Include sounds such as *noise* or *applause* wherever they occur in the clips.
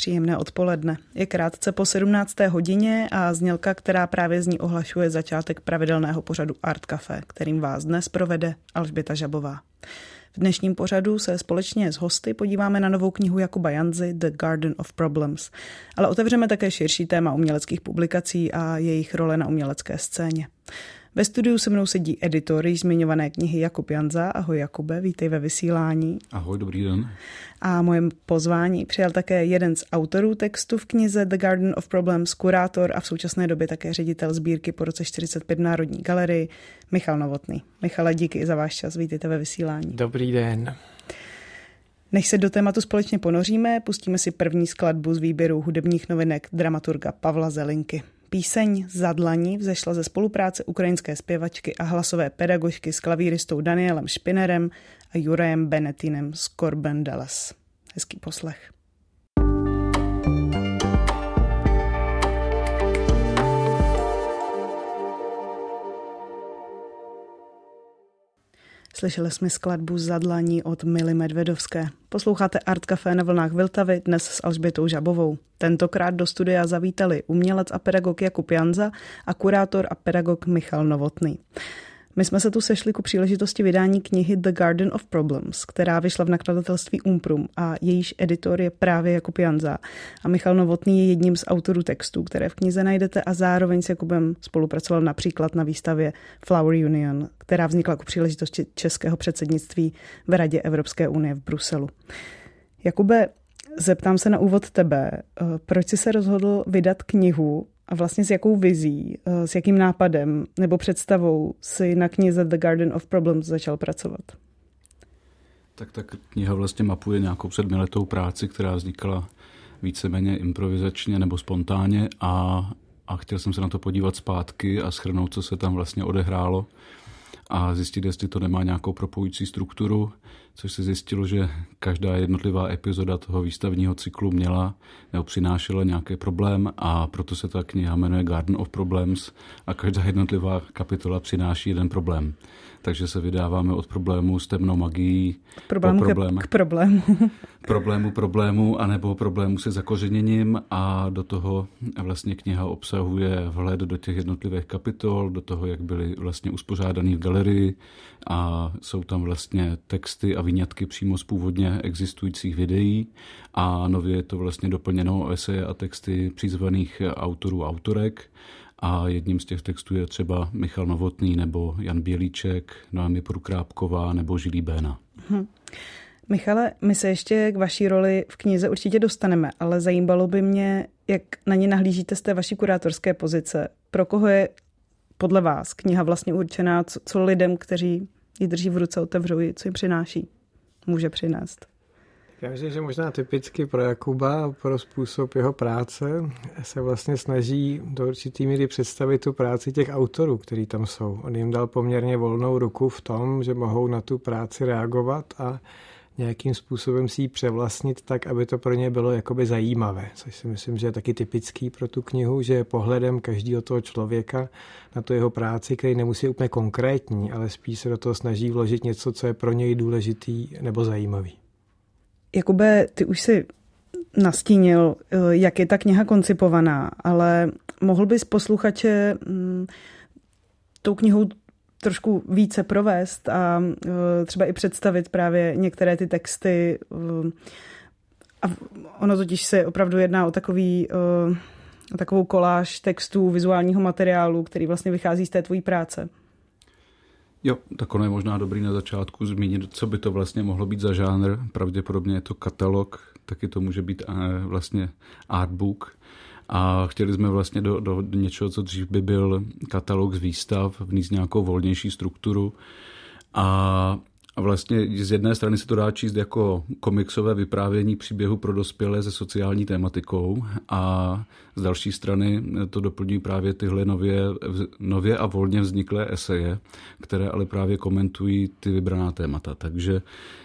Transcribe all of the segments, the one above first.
Příjemné odpoledne. Je krátce po 17. hodině a znělka, která právě z ní ohlašuje začátek pravidelného pořadu Art Café, kterým vás dnes provede Alžběta Žabová. V dnešním pořadu se společně s hosty podíváme na novou knihu Jakuba Janzy The Garden of Problems, ale otevřeme také širší téma uměleckých publikací a jejich role na umělecké scéně. Ve studiu se mnou sedí editor již zmiňované knihy Jakub Janza. Ahoj Jakube, vítej ve vysílání. Ahoj, dobrý den. A moje pozvání přijal také jeden z autorů textu v knize The Garden of Problems, kurátor a v současné době také ředitel sbírky po roce 45 Národní galerii, Michal Novotný. Michale, díky za váš čas, vítejte ve vysílání. Dobrý den. Než se do tématu společně ponoříme, pustíme si první skladbu z výběru hudebních novinek dramaturga Pavla Zelinky. Píseň Zadlaní vzešla ze spolupráce ukrajinské zpěvačky a hlasové pedagožky s klavíristou Danielem Špinerem a Jurajem Benetinem z Corben Dallas. Hezký poslech. Slyšeli jsme skladbu Zadlaní od Mily Medvedovské. Posloucháte Art Café na vlnách Vltavy dnes s Alžbětou Žabovou. Tentokrát do studia zavítali umělec a pedagog Jakub Janza a kurátor a pedagog Michal Novotný. My jsme se tu sešli ku příležitosti vydání knihy The Garden of Problems, která vyšla v nakladatelství Umprum a jejíž editor je právě Jakub Janza. A Michal Novotný je jedním z autorů textů, které v knize najdete a zároveň s Jakubem spolupracoval například na výstavě Flower Union, která vznikla ku příležitosti českého předsednictví v Radě Evropské unie v Bruselu. Jakube, zeptám se na úvod tebe. Proč jsi se rozhodl vydat knihu a vlastně s jakou vizí, eh, s jakým nápadem nebo představou si na knize The Garden of Problems začal pracovat? Tak ta kniha vlastně mapuje nějakou sedmiletou práci, která vznikala víceméně improvizačně nebo spontánně a, a chtěl jsem se na to podívat zpátky a schrnout, co se tam vlastně odehrálo a zjistit, jestli to nemá nějakou propojující strukturu, což se zjistilo, že každá jednotlivá epizoda toho výstavního cyklu měla nebo přinášela nějaký problém a proto se ta kniha jmenuje Garden of Problems a každá jednotlivá kapitola přináší jeden problém takže se vydáváme od problému s temnou magií k problému, problém, k, k problému. problému problému, anebo problému se zakořeněním a do toho vlastně kniha obsahuje vhled do těch jednotlivých kapitol, do toho, jak byly vlastně uspořádaný v galerii a jsou tam vlastně texty a vyňatky přímo z původně existujících videí a nově je to vlastně doplněno eseje a texty přizvaných autorů a autorek a jedním z těch textů je třeba Michal Novotný nebo Jan Bělíček, Noemi Prukrápková nebo Žilí Béna. Hmm. Michale, my se ještě k vaší roli v knize určitě dostaneme, ale zajímalo by mě, jak na ně nahlížíte z té vaší kurátorské pozice. Pro koho je podle vás kniha vlastně určená, co, co lidem, kteří ji drží v ruce, otevřou co jim přináší, může přinést? Já myslím, že možná typicky pro Jakuba, pro způsob jeho práce, se vlastně snaží do určitý míry představit tu práci těch autorů, kteří tam jsou. On jim dal poměrně volnou ruku v tom, že mohou na tu práci reagovat a nějakým způsobem si ji převlastnit tak, aby to pro ně bylo jakoby zajímavé, což si myslím, že je taky typický pro tu knihu, že je pohledem každého toho člověka na tu jeho práci, který nemusí úplně konkrétní, ale spíš se do toho snaží vložit něco, co je pro něj důležitý nebo zajímavý. Jakube, ty už si nastínil, eh, jak je ta kniha koncipovaná, ale mohl bys posluchače mm, tou knihou trošku více provést a eh, třeba i představit právě některé ty texty. Eh, a ono totiž se opravdu jedná o takový o takovou koláž textů, vizuálního materiálu, který vlastně vychází z té tvojí práce. Jo, tak ono je možná dobrý na začátku zmínit, co by to vlastně mohlo být za žánr. Pravděpodobně je to katalog, taky to může být vlastně artbook. A chtěli jsme vlastně do, do něčeho, co dřív by byl katalog z výstav, vníst nějakou volnější strukturu. A a vlastně z jedné strany se to dá číst jako komiksové vyprávění příběhu pro dospělé se sociální tématikou a z další strany to doplňují právě tyhle nově, nově a volně vzniklé eseje, které ale právě komentují ty vybraná témata. Takže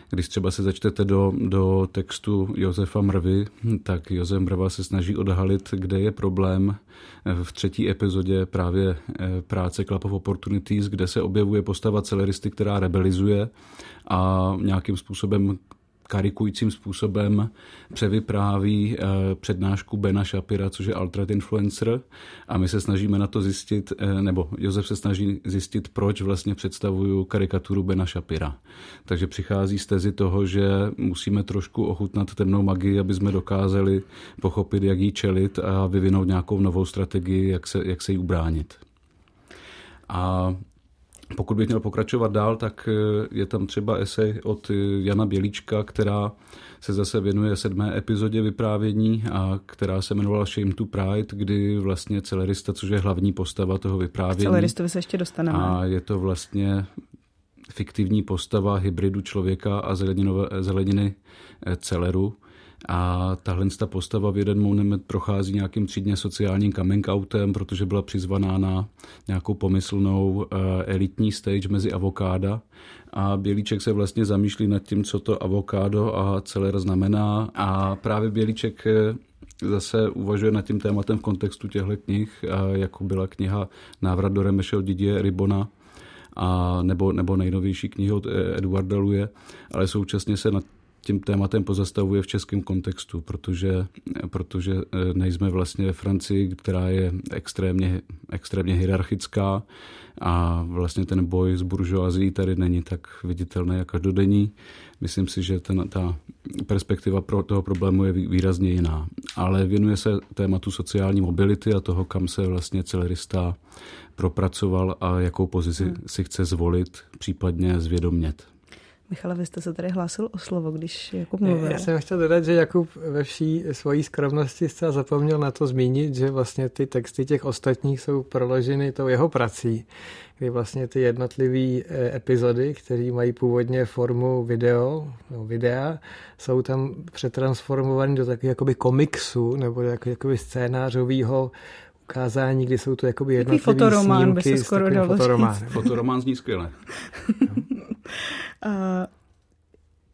když třeba se začtete do, do textu Josefa Mrvy, tak Josef Mrva se snaží odhalit, kde je problém v třetí epizodě právě eh, práce Club of Opportunities, kde se objevuje postava celeristy, která rebelizuje a nějakým způsobem karikujícím způsobem převypráví eh, přednášku Bena Shapira, což je alternate influencer a my se snažíme na to zjistit, eh, nebo Josef se snaží zjistit, proč vlastně představuju karikaturu Bena Shapira. Takže přichází z tezi toho, že musíme trošku ochutnat temnou magii, aby jsme dokázali pochopit, jak jí čelit a vyvinout nějakou novou strategii, jak se, jak se jí ubránit. A pokud bych měl pokračovat dál, tak eh, je tam třeba esej od eh, Jana Bělíčka, která se zase věnuje sedmé epizodě vyprávění a která se jmenovala Shame to Pride, kdy vlastně celerista, což je hlavní postava toho vyprávění. K celeristovi se ještě dostaneme. A je to vlastně fiktivní postava hybridu člověka a zeleniny eh, celeru a tahle ta postava v jeden moment prochází nějakým třídně sociálním coming outem, protože byla přizvaná na nějakou pomyslnou eh, elitní stage mezi avokáda. A Bělíček se vlastně zamýšlí nad tím, co to avokádo a celer znamená. A právě Bělíček eh, zase uvažuje nad tím tématem v kontextu těchto knih, jako byla kniha Návrat do Remešel Didě Ribona, a nebo, nebo nejnovější knihy od eh, Eduarda Luje, ale současně se nad tím tématem pozastavuje v českém kontextu, protože, protože eh, nejsme vlastně ve Francii, která je extrémně, extrémně hierarchická a vlastně ten boj s buržoazí tady není tak viditelný a každodenní. Myslím si, že ten, ta perspektiva pro toho problému je výrazně jiná. Ale věnuje se tématu sociální mobility a toho, kam se vlastně celerista propracoval a jakou pozici hmm. si chce zvolit, případně zvědomět. Michale, vy jste se tady hlásil o slovo, když Jakub mluvil. Já jsem chtěl dodat, že Jakub ve vší svojí skromnosti zcela zapomněl na to zmínit, že vlastně ty texty těch ostatních jsou proloženy tou jeho prací, kdy vlastně ty jednotlivé eh, epizody, které mají původně formu video, no, videa, jsou tam přetransformované do takového jakoby komiksu nebo jako, jakoby scénářového ukázání, kdy jsou to jakoby jednotlivé fotoromán, snímky by se skoro dalo fotoromán. Fotoromán zní skvěle. *laughs* *laughs* Uh,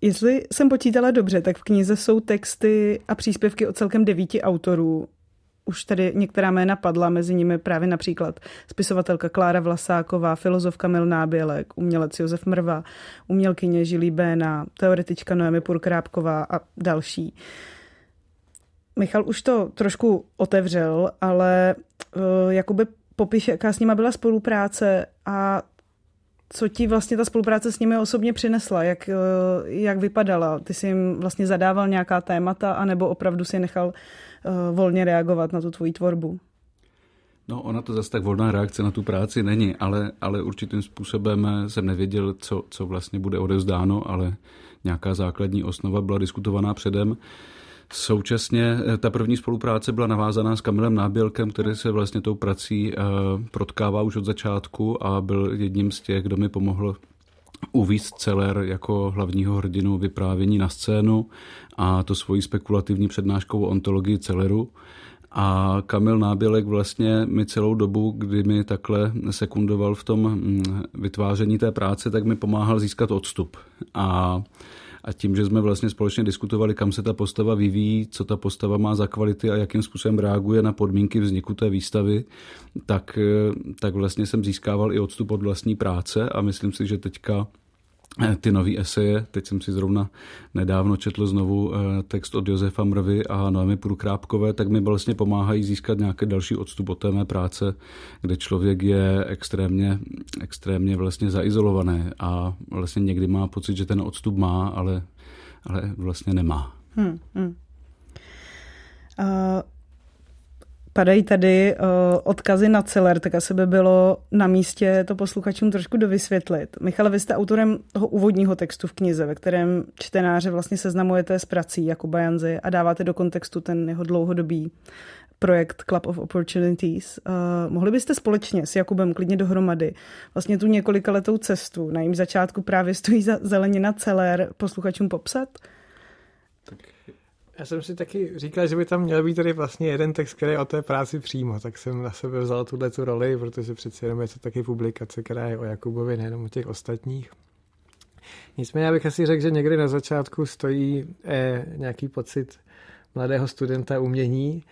jestli jsem počítala dobře, tak v knize jsou texty a příspěvky od celkem devíti autorů. Už tady některá jména padla, mezi nimi právě například spisovatelka Klára Vlasáková, filozofka Milná Bělek, umělec Josef Mrva, umělkyně Žilí Béna, teoretička Noemi Purkrápková a další. Michal už to trošku otevřel, ale uh, jakoby popíše, jaká s nima byla spolupráce a co ti vlastně ta spolupráce s nimi osobně přinesla, jak, eh, jak vypadala? Ty jsi jim vlastně zadával nějaká témata, anebo opravdu si nechal uh, volně reagovat na tu tvoji tvorbu? No, ona to zase tak volná reakce na tu práci není, ale, ale určitým způsobem jsem nevěděl, co, co vlastně bude odevzdáno, ale nějaká základní osnova byla diskutovaná předem. Uh, Současně eh, ta první spolupráce byla navázaná s Kamilem Nábělkem, který se vlastně tou prací eh, protkává už od začátku a byl jedním z těch, kdo mi pomohl uvíct Celer jako hlavního hrdinu vyprávění na scénu a to svojí spekulativní přednáškou o ontologii Celeru. A Kamil Nábělek vlastně mi celou dobu, kdy mi takhle sekundoval v tom mm, vytváření té práce, tak mi pomáhal získat odstup. A a tím, že jsme vlastně společně diskutovali, kam se ta postava vyvíjí, co ta postava má za kvality a jakým způsobem reaguje na podmínky vzniku té výstavy, tak, eh, tak vlastně jsem získával i odstup od vlastní práce a myslím si, že teďka ty nové eseje. Teď jsem si zrovna nedávno četl znovu eh, text od Josefa Mrvy a Noemi Prukrápkové, tak mi vlastně pomáhají získat nějaký další odstup od té mé práce, kde člověk je extrémně, extrémně vlastně zaizolovaný a vlastně někdy má pocit, že ten odstup má, ale, ale vlastně nemá. Hmm, hmm. Uh, padají tady uh, odkazy na celer, tak asi by bylo na místě to posluchačům trošku dovysvětlit. Michale, vy jste autorem toho úvodního textu v knize, ve kterém čtenáře vlastně seznamujete s prací jako Bajanzy a dáváte do kontextu ten jeho dlouhodobý projekt Club of Opportunities. Uh, mohli byste společně s Jakubem klidně dohromady vlastně tu několika letou cestu, na jejím začátku právě stojí za zelenina celer, posluchačům popsat? Tak já jsem si taky říkal, že by tam měl být tady vlastně jeden text, který je o té práci přímo, tak jsem na sebe vzal tuhle tu roli, protože přeci jenom je to taky publikace, která je o Jakubovi, nejenom o těch ostatních. Nicméně já bych asi řekl, že někdy na začátku stojí eh, nějaký pocit mladého studenta umění,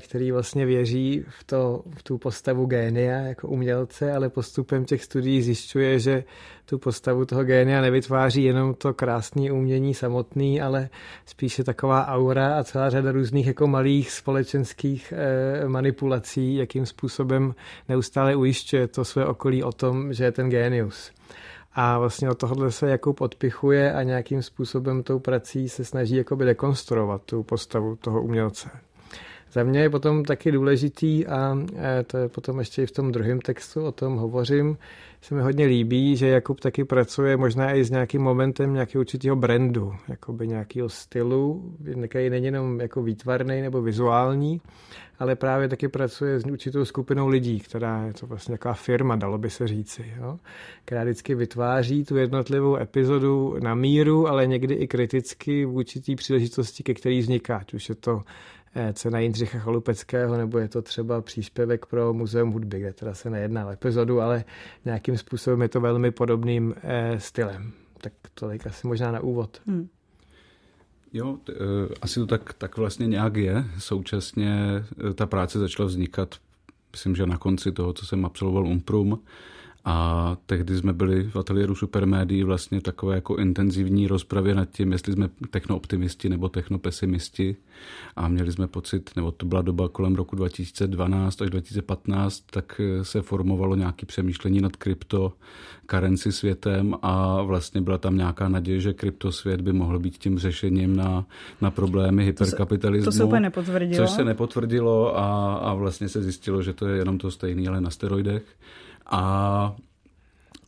který vlastně věří v, to, v tu postavu génia jako umělce, ale postupem těch studií zjišťuje, že tu postavu toho génia nevytváří jenom to krásné umění samotný, ale spíše taková aura a celá řada různých jako malých společenských eh, manipulací, jakým způsobem neustále ujišťuje to své okolí o tom, že je ten génius. A vlastně od tohohle se Jakub odpichuje a nějakým způsobem tou prací se snaží jakoby dekonstruovat tu postavu toho umělce. Za mě je potom taky důležitý a e, to je potom ještě i v tom druhém textu, o tom hovořím, se mi hodně líbí, že Jakub taky pracuje možná i s nějakým momentem nějakého určitého brandu, jakoby nějakého stylu, který není jenom jako výtvarný nebo vizuální, ale právě taky pracuje s určitou skupinou lidí, která je to vlastně taková firma, dalo by se říci, jo? která vždycky vytváří tu jednotlivou epizodu na míru, ale někdy i kriticky v určitý příležitosti, ke který vzniká, už je to cena Jindřicha Chalupeckého, nebo je to třeba příspěvek pro Muzeum hudby, kde teda se nejedná o epizodu, ale nějakým způsobem je to velmi podobným eh, stylem. Tak tolik asi možná na úvod. Hmm. Jo, t, e, asi to tak, tak vlastně nějak je. Současně ta práce začala vznikat, myslím, že na konci toho, co jsem absolvoval Umprum, a tehdy jsme byli v ateliéru Supermédií vlastně takové jako intenzivní rozpravě nad tím, jestli jsme technooptimisti nebo technopesimisti. A měli jsme pocit, nebo to byla doba kolem roku 2012 až 2015, tak se formovalo nějaké přemýšlení nad krypto currency světem a vlastně byla tam nějaká naděje, že kryptosvět by mohl být tím řešením na, na problémy hyperkapitalismu. To se, to se úplně nepotvrdilo. Což se nepotvrdilo a, a vlastně se zjistilo, že to je jenom to stejné, ale na steroidech. A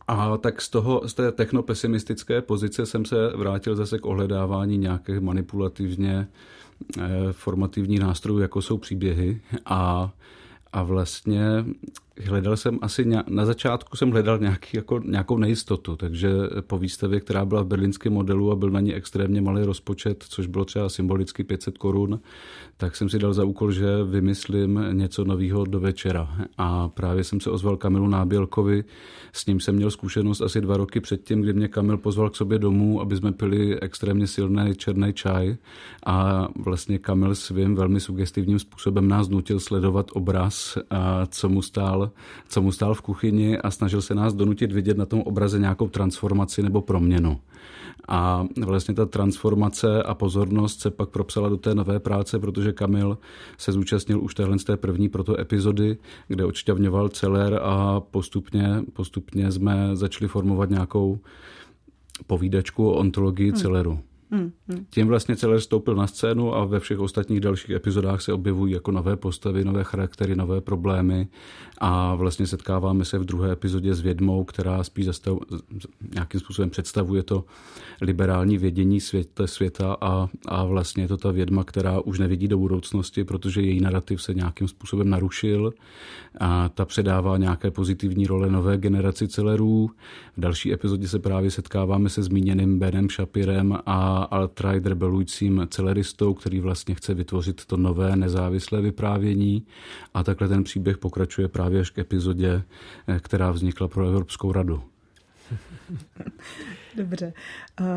a tak z, toho, z té technopesimistické pozice jsem se vrátil zase k ohledávání nějakých manipulativně eh, formativních nástrojů, jako jsou příběhy. A, a vlastně hledal jsem asi, na začátku jsem hledal nějaký, jako, nějakou nejistotu, takže po výstavě, která byla v berlínském modelu a byl na ní extrémně malý rozpočet, což bylo třeba symbolicky 500 korun, tak jsem si dal za úkol, že vymyslím něco nového do večera. A právě jsem se ozval Kamilu Nábělkovi, s ním jsem měl zkušenost asi dva roky předtím, kdy mě Kamil pozval k sobě domů, aby jsme pili extrémně silný černý čaj. A vlastně Kamil svým velmi sugestivním způsobem nás nutil sledovat obraz, co mu stál co mu stál v kuchyni a snažil se nás donutit vidět na tom obraze nějakou transformaci nebo proměnu. A vlastně ta transformace a pozornost se pak propsala do té nové práce, protože Kamil se zúčastnil už téhle z té první proto epizody, kde odšťavňoval celer a postupně, postupně jsme začali formovat nějakou povídačku o ontologii hmm. celeru. Hmm, hmm. Tím vlastně celé vstoupil na scénu a ve všech ostatních dalších epizodách se objevují jako nové postavy, nové charaktery, nové problémy a vlastně setkáváme se v druhé epizodě s vědmou, která spíš zastav, nějakým způsobem představuje to liberální vědění světa, světa a, a vlastně je to ta vědma, která už nevidí do budoucnosti, protože její narrativ se nějakým způsobem narušil a ta předává nějaké pozitivní role nové generaci celerů. V další epizodě se právě setkáváme se zmíněným Benem Shapirem a alt-right rebelujícím celeristou, který vlastně chce vytvořit to nové nezávislé vyprávění a takhle ten příběh pokračuje právě až k epizodě, eh, která vznikla pro Evropskou radu. *laughs* Dobře. Uh...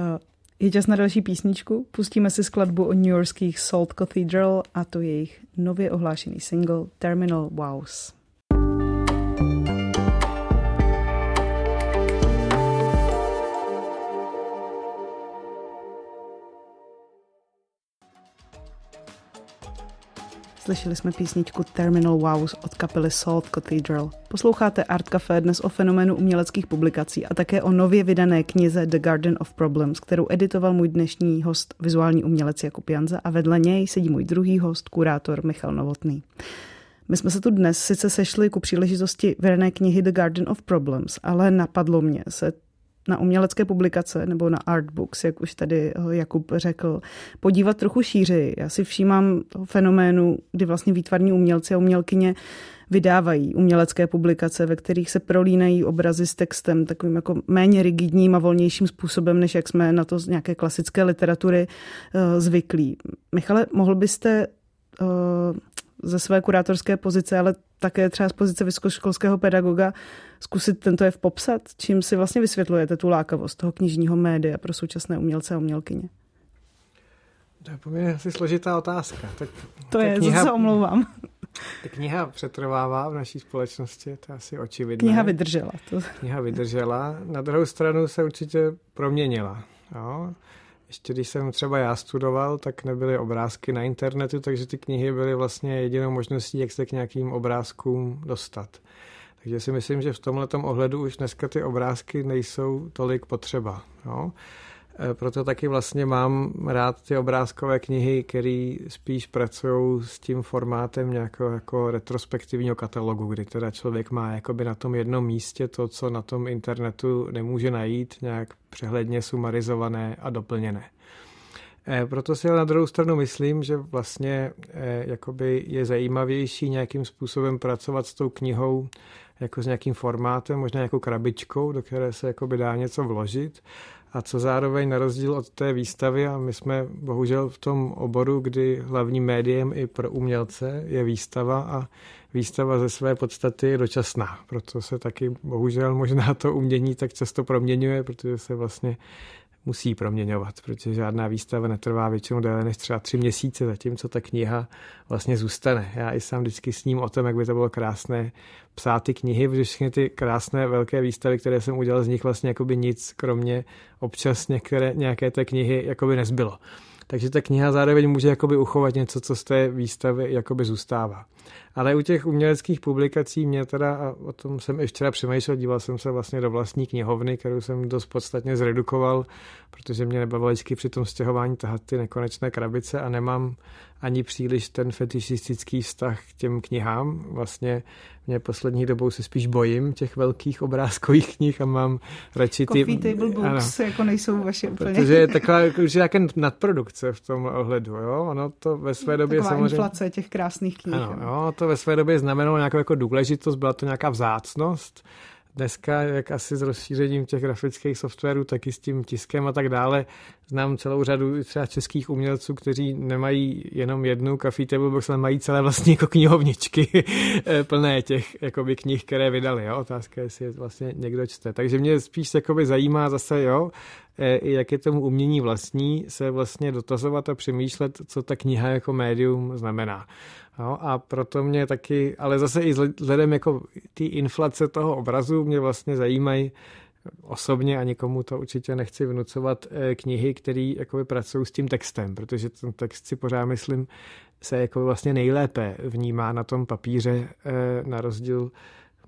Je čas na další písničku. Pustíme si skladbu o New Yorkských Salt Cathedral a to jejich nově ohlášený single Terminal Wows. Slyšeli jsme písničku Terminal Wows od kapely Salt Cathedral. Posloucháte Art Café dnes o fenoménu uměleckých publikací a také o nově vydané knize The Garden of Problems, kterou editoval můj dnešní host, vizuální umělec Jakub Janza a vedle něj sedí můj druhý host, kurátor Michal Novotný. My jsme se tu dnes sice sešli ku příležitosti vydané knihy The Garden of Problems, ale napadlo mě se na umělecké publikace nebo na artbooks, jak už tady Jakub řekl, podívat trochu šířeji. Já si všímám toho fenoménu, kdy vlastně výtvarní umělci a umělkyně vydávají umělecké publikace, ve kterých se prolínají obrazy s textem takovým jako méně rigidním a volnějším způsobem, než jak jsme na to z nějaké klasické literatury uh, zvyklí. Michale, mohl byste uh, ze své kurátorské pozice, ale také třeba z pozice vysokoškolského pedagoga zkusit tento jev popsat? Čím si vlastně vysvětlujete tu lákavost toho knižního média pro současné umělce a umělkyně? To je poměrně asi složitá otázka. Tak to je, kniha, se omlouvám. Ta kniha přetrvává v naší společnosti, to je asi očividné. Kniha vydržela. To... Kniha vydržela. Na druhou stranu se určitě proměnila. Jo? Ještě když jsem třeba já studoval, tak nebyly obrázky na internetu, takže ty knihy byly vlastně jedinou možností, jak se k nějakým obrázkům dostat. Takže si myslím, že v tomhle ohledu už dneska ty obrázky nejsou tolik potřeba. E, proto taky vlastně mám rád ty obrázkové knihy, které spíš pracují s tím formátem nějakého jako retrospektivního katalogu, kdy teda člověk má jakoby na tom jednom místě to, co na tom internetu nemůže najít, nějak přehledně sumarizované a doplněné. E, proto si ale na druhou stranu myslím, že vlastně e, jakoby je zajímavější nějakým způsobem pracovat s tou knihou jako s nějakým formátem, možná jako krabičkou, do které se jakoby dá něco vložit a co zároveň na rozdíl od té výstavy, a my jsme bohužel v tom oboru, kdy hlavním médiem i pro umělce je výstava a výstava ze své podstaty je dočasná. Proto se taky bohužel možná to umění tak často proměňuje, protože se vlastně musí proměňovat, protože žádná výstava netrvá většinou déle než třeba tři měsíce, zatímco ta kniha vlastně zůstane. Já i sám vždycky sním o tom, jak by to bylo krásné psát ty knihy, protože všechny ty krásné velké výstavy, které jsem udělal, z nich vlastně jakoby nic, kromě občas některé, nějaké té knihy jakoby nezbylo. Takže ta kniha zároveň může jakoby uchovat něco, co z té výstavy jakoby zůstává. Ale u těch uměleckých publikací mě teda, a o tom jsem i včera přemýšlel, díval jsem se vlastně do vlastní knihovny, kterou jsem dost podstatně zredukoval, protože mě nebavilo vždycky při tom stěhování tahat ty nekonečné krabice a nemám ani příliš ten fetišistický vztah k těm knihám. Vlastně mě poslední dobou se spíš bojím těch velkých obrázkových knih a mám radši ty... Coffee table books ano, jako nejsou vaše úplně. Protože je taková už nějaká nadprodukce v tom ohledu, jo? Ono to ve své době Taková samozřejmě... inflace těch krásných knih. Ano, jo, to ve své době znamenalo nějakou jako důležitost, byla to nějaká vzácnost dneska, jak asi s rozšířením těch grafických softwarů, tak i s tím tiskem a tak dále, znám celou řadu třeba českých umělců, kteří nemají jenom jednu coffee table box, ale mají celé vlastně jako knihovničky *laughs* plné těch jakoby, knih, které vydali. Jo? Otázka je, jestli je vlastně někdo čte. Takže mě spíš jakoby zajímá zase, jo, jak je tomu umění vlastní, se vlastně dotazovat a přemýšlet, co ta kniha jako médium znamená. Jo, a proto mě taky, ale zase i vzhledem jako ty inflace toho obrazu mě vlastně zajímají osobně a nikomu to určitě nechci vnucovat eh, knihy, které pracují s tím textem, protože ten text si pořád myslím se jako vlastně nejlépe vnímá na tom papíře na rozdíl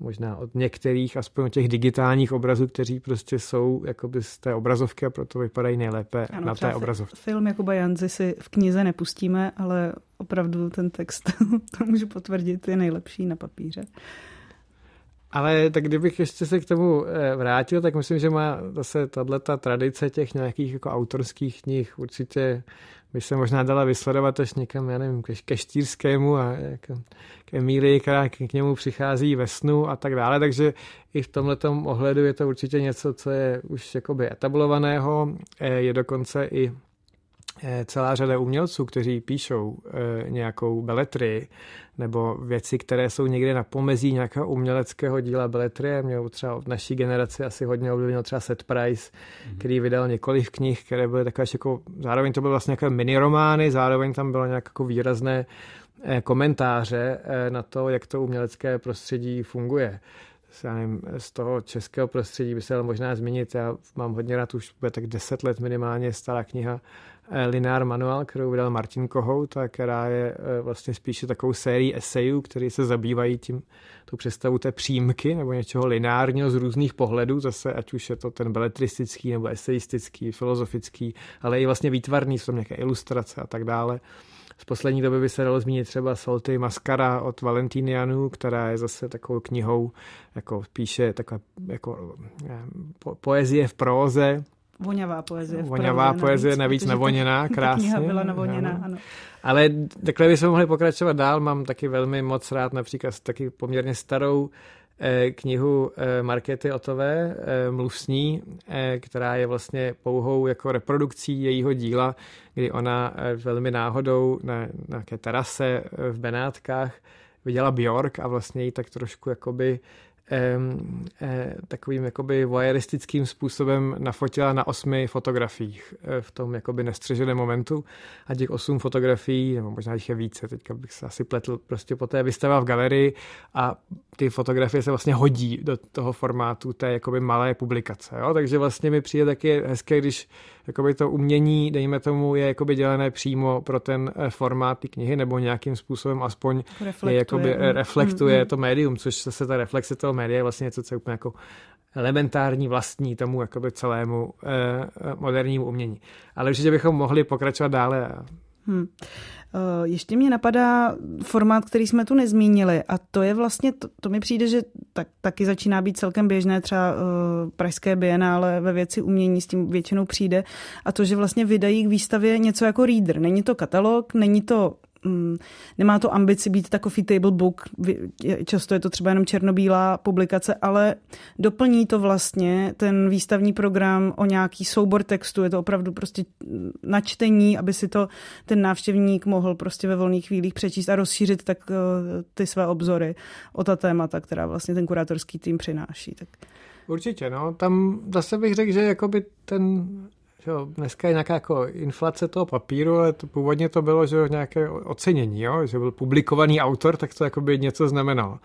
možná od některých, aspoň od těch digitálních obrazů, kteří prostě jsou jakoby z té obrazovky a proto vypadají nejlépe ano, na té obrazovce. Film Jakuba Janzy si v knize nepustíme, ale opravdu ten text, *laughs* to můžu potvrdit, je nejlepší na papíře. Ale tak kdybych ještě se k tomu eh, vrátil, tak myslím, že má zase tato tradice těch nějakých jako autorských knih určitě by se možná dala vysledovat až někam, já nevím, ke Štýrskému a jako k Emílii, která k němu přichází ve snu a tak dále, takže i v tomhle ohledu je to určitě něco, co je už jakoby etablovaného, eh, je dokonce i celá řada umělců, kteří píšou eh, nějakou beletrii nebo věci, které jsou někde na pomezí nějakého uměleckého díla beletrie. Mě třeba od naší generaci asi hodně ovlivnil třeba Set Price, mm-hmm. který vydal několik knih, které byly takové jako, zároveň to byly vlastně nějaké mini romány, zároveň tam bylo nějaké jako výrazné Eh, komentáře eh, na to, jak to umělecké prostředí funguje. Já nevím, z toho českého prostředí by se ale možná zmínit. Já mám hodně rád, už bude tak deset let minimálně stará kniha eh, Linear Manual, kterou vydal Martin Kohout a která je vlastně spíše takovou sérií esejů, které se zabývají tím, tou představu té přímky nebo něčeho lineárního z různých pohledů, zase ať už je to ten beletristický nebo eseistický, filozofický, ale i vlastně výtvarný, jsou tam nějaké ilustrace a tak dále. Z poslední doby by se dalo zmínit třeba Solty Mascara od Valentinianu, která je zase takovou knihou, jako píše takové jako po, poezie v próze, Voňavá poezie. Voňavá poezie, navíc, navíc navoněná, krásně. Ta kniha byla navoněná, ano. ano. Ale takhle bychom mohli pokračovat dál. Mám taky velmi moc rád například taky poměrně starou Eh, knihu eh, Markety Otové, eh, Mluv s ní, která je vlastně pouhou jako reprodukcí jejího díla, kdy ona velmi náhodou na, na nějaké terase v Benátkách viděla Bjork a vlastně ji tak trošku jakoby takovým jakoby voyeuristickým způsobem nafotila na osmi fotografiích eh, v tom jakoby nestřeženém momentu a těch osm fotografií, nebo možná jich je více, teďka bych se asi pletl, prostě poté vystava v galerii a ty fotografie se vlastně hodí do toho formátu té jakoby malé publikace. Jo? Takže vlastně mi přijde taky hezké, když jakoby to umění, dejme tomu, je jakoby dělané přímo pro ten eh, formát ty knihy, nebo nějakým způsobem aspoň reflektuje, je, jakoby, eh, reflektuje mm, mm. to médium, což se ta reflexe toho média je vlastně něco, co je úplně jako elementární vlastní tomu jakoby celému eh, modernímu umění. Ale určitě bychom mohli pokračovat dále. Hmm. Ještě mě napadá formát, který jsme tu nezmínili a to je vlastně, to, to mi přijde, že tak, taky začíná být celkem běžné, třeba uh, Pražské bienále ve věci umění s tím většinou přijde a to, že vlastně vydají k výstavě něco jako reader. Není to katalog, není to mm, nemá to ambici být takový table book, často je to třeba jenom černobílá publikace, ale doplní to vlastně ten výstavní program o nějaký soubor textu, je to opravdu prostě načtení, aby si to ten návštěvník mohl prostě ve volných chvílích přečíst a rozšířit tak uh, ty své obzory o ta témata, která vlastně ten kurátorský tým přináší. Tak. Určitě, no. Tam zase bych řekl, že jakoby ten jo, dneska je nějaká jako inflace toho papíru, ale to, původně to bylo, že nějaké ocenění, jo, že byl publikovaný autor, tak to jako by něco znamenalo.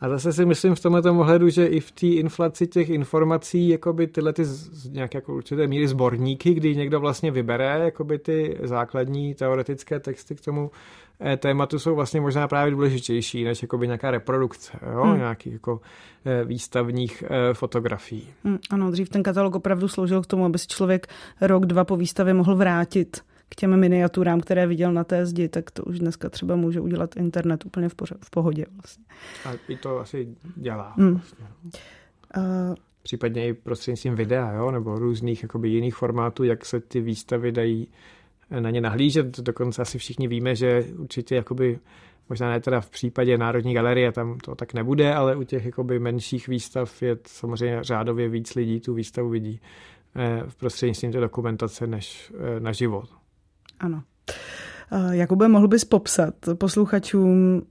A zase si myslím v tomto ohledu, že i v té inflaci těch informací jakoby tyhle ty nějaké jako určité míry sborníky, kdy někdo vlastně vybere jakoby ty základní teoretické texty k tomu tématu jsou vlastně možná právě důležitější než jakoby nějaká reprodukce, jo? Hmm. nějakých jako eh, výstavních eh, fotografií. Hmm, ano, dřív ten katalog opravdu sloužil k tomu, aby si člověk rok, dva po výstavě mohl vrátit k těm miniaturám, které viděl na té zdi, tak to už dneska třeba může udělat internet úplně v, pořad, v pohodě. Vlastně. A i to asi dělá. Hmm. Vlastně. Uh, Případně i prostřednictvím videa, jo? nebo různých jakoby jiných formátů, jak se ty výstavy dají na ně nahlížet. Dokonce asi všichni víme, že určitě jakoby možná ne teda v případě Národní galerie, tam to tak nebude, ale u těch jakoby menších výstav je samozřejmě řádově víc lidí tu výstavu vidí eh, v prostřednictvím té dokumentace než eh, na život. Ano. Eh, Jakube, mohl bys popsat posluchačům,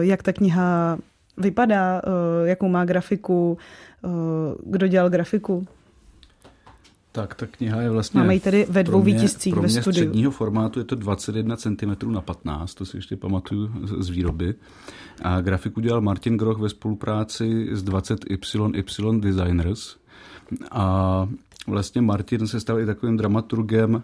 jak ta kniha vypadá, jakou má grafiku, kdo dělal grafiku? Tak ta kniha je vlastně... Máme ji tedy ve dvou mě, výtiscích ve studiu. středního formátu je to 21 cm na 15, to si ještě pamatuju z výroby. A grafiku dělal Martin Groch ve spolupráci s 20YY Designers. A vlastně Martin se stal i takovým dramaturgem,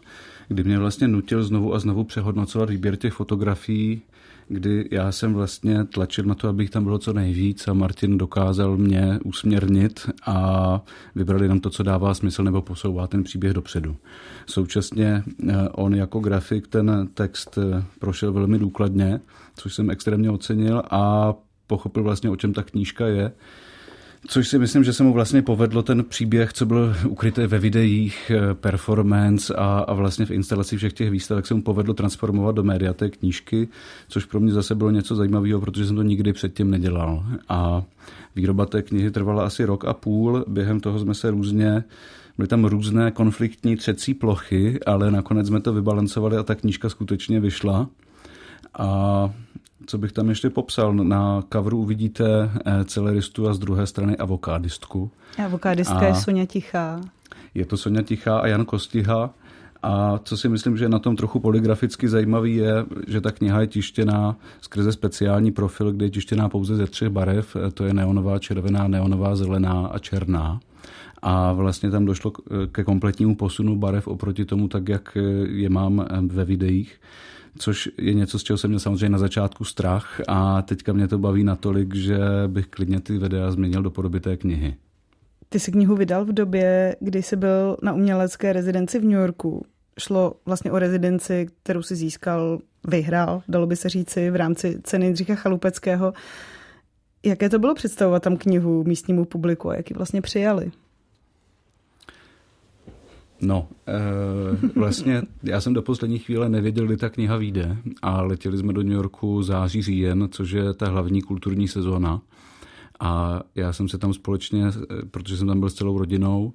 kdy mě vlastně nutil znovu a znovu přehodnocovat výběr těch fotografií, kdy já jsem vlastně tlačil na to, abych tam bylo co nejvíc a Martin dokázal mě usměrnit a vybral jenom to, co dává smysl nebo posouvá ten příběh dopředu. Současně eh, on jako grafik ten text eh, prošel velmi důkladně, což jsem extrémně ocenil a pochopil vlastně, o čem ta knížka je Což si myslím, že se mu vlastně povedlo ten příběh, co byl ukrytý ve videích, eh, performance a, a vlastně v instalaci všech těch výstavek se mu povedlo transformovat do média té knížky, což pro mě zase bylo něco zajímavého, protože jsem to nikdy předtím nedělal. A výroba té knihy trvala asi rok a půl, během toho jsme se různě Byly tam různé konfliktní třecí plochy, ale nakonec jsme to vybalancovali a ta knížka skutečně vyšla. A co bych tam ještě popsal? Na coveru uvidíte eh, celeristu a z druhé strany avokádistku. Avokádistka a je Sonja Tichá. Je to Sonja Tichá a Jan Kostiha. A co si myslím, že je na tom trochu poligraficky zajímavý, je, že ta kniha je tištěná skrze speciální profil, kde je tištěná pouze ze třech barev. Eh, to je neonová červená, neonová zelená a černá. A vlastně tam došlo ke kompletnímu posunu barev oproti tomu, tak jak je mám ve videích což je něco, z čeho jsem měl samozřejmě na začátku strach a teďka mě to baví natolik, že bych klidně ty videa změnil do podoby té knihy. Ty jsi knihu vydal v době, kdy jsi byl na umělecké rezidenci v New Yorku. Šlo vlastně o rezidenci, kterou si získal, vyhrál, dalo by se říci, v rámci ceny Dřícha Chalupeckého. Jaké to bylo představovat tam knihu místnímu publiku a jak ji vlastně přijali? No, e, vlastně já jsem do poslední chvíle nevěděl, kdy ta kniha vyjde a letěli jsme do New Yorku září, říjen, což je ta hlavní kulturní sezóna. A já jsem se tam společně, protože jsem tam byl s celou rodinou,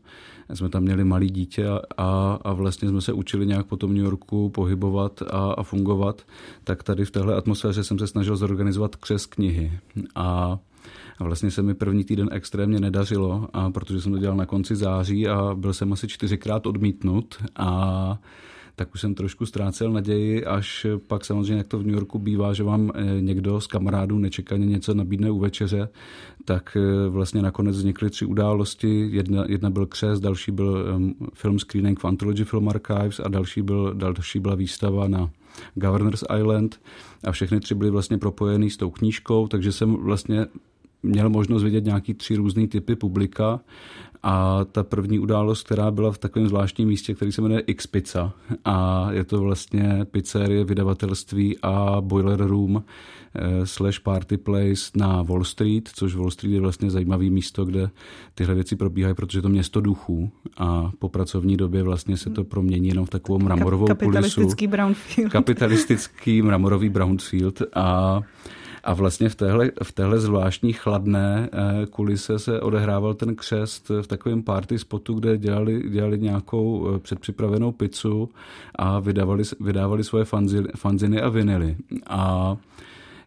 jsme tam měli malý dítě a, a vlastně jsme se učili nějak po tom New Yorku pohybovat a, a fungovat, tak tady v téhle atmosféře jsem se snažil zorganizovat křes knihy. A A vlastně se mi první týden extrémně nedařilo, a protože jsem to dělal na konci září a byl jsem asi čtyřikrát odmítnut a tak už jsem trošku ztrácel naději, až pak samozřejmě, jak to v New Yorku bývá, že vám eh, někdo z kamarádů nečekaně něco nabídne u večeře, tak eh, vlastně nakonec vznikly tři události. Jedna, jedna byl křes, další byl film screening v Anthology Film Archives a další, byl, další byla výstava na Governor's Island a všechny tři byly vlastně propojený s tou knížkou, takže jsem vlastně měl možnost vidět nějaký tři různé typy publika a ta první událost, která byla v takovém zvláštním místě, který se jmenuje X-Pizza a je to vlastně pizzerie, vydavatelství a boiler room eh, slash party place na Wall Street, což Wall Street je vlastně zajímavý místo, kde tyhle věci probíhají, protože je to město duchů a po pracovní době vlastně se to promění jenom v takovou mramorovou Kapitalistický kulisu. brownfield. Kapitalistický mramorový brownfield a a vlastně v téhle, v téhle zvláštní chladné eh, kulise se odehrával ten křest v takovém party spotu, kde dělali, dělali nějakou eh, předpřipravenou pizzu a vydávali, vydávali svoje fanziny, a vinily. A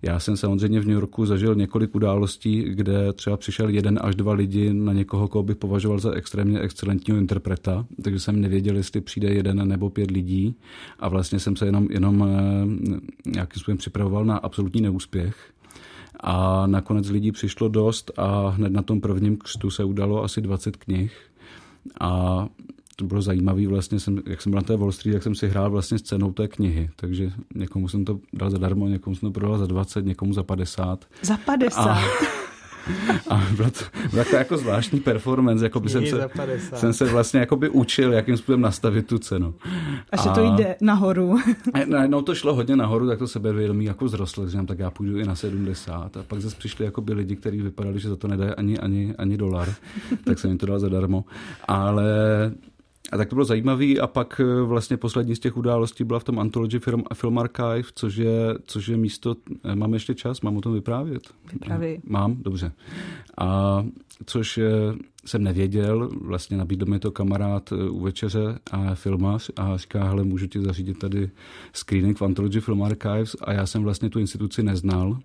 já jsem samozřejmě v New Yorku zažil několik událostí, kde třeba přišel jeden až dva lidi na někoho, koho bych považoval za extrémně excelentního interpreta, takže jsem nevěděl, jestli přijde jeden nebo pět lidí a vlastně jsem se jenom, jenom eh, nějakým způsobem připravoval na absolutní neúspěch. A nakonec lidí přišlo dost a hned na tom prvním křtu se udalo asi 20 knih. A to bylo zajímavé, vlastně jsem, jak jsem byl na té Wall Street, jak jsem si hrál vlastně s cenou té knihy, takže někomu jsem to dal zadarmo, někomu jsem to prodal za 20, někomu za 50. Za 50? A, a byla to, byla to jako zvláštní performance, jako by jsem se, jsem se vlastně jako by učil, jakým způsobem nastavit tu cenu. A že to jde nahoru. *laughs* No to šlo hodně nahoru, tak to sebevědomí jako vzrostlo, říkám, tak já půjdu i na 70. A pak zase přišli jako by lidi, kteří vypadali, že za to nedají ani, ani, ani dolar, *laughs* tak jsem jim to dal zadarmo. Ale a tak to bylo zajímavé a pak eh, vlastně poslední z těch událostí byla v tom Anthology Film, Film Archive, což je, což je místo, eh, mám ještě čas, mám o tom vyprávět? Vyprávěj. Mám, dobře. A což je, jsem nevěděl, vlastně nabídl mi to kamarád eh, u večeře a filmař a říká, hele, můžu ti zařídit tady screening v Anthology Film Archives a já jsem vlastně tu instituci neznal,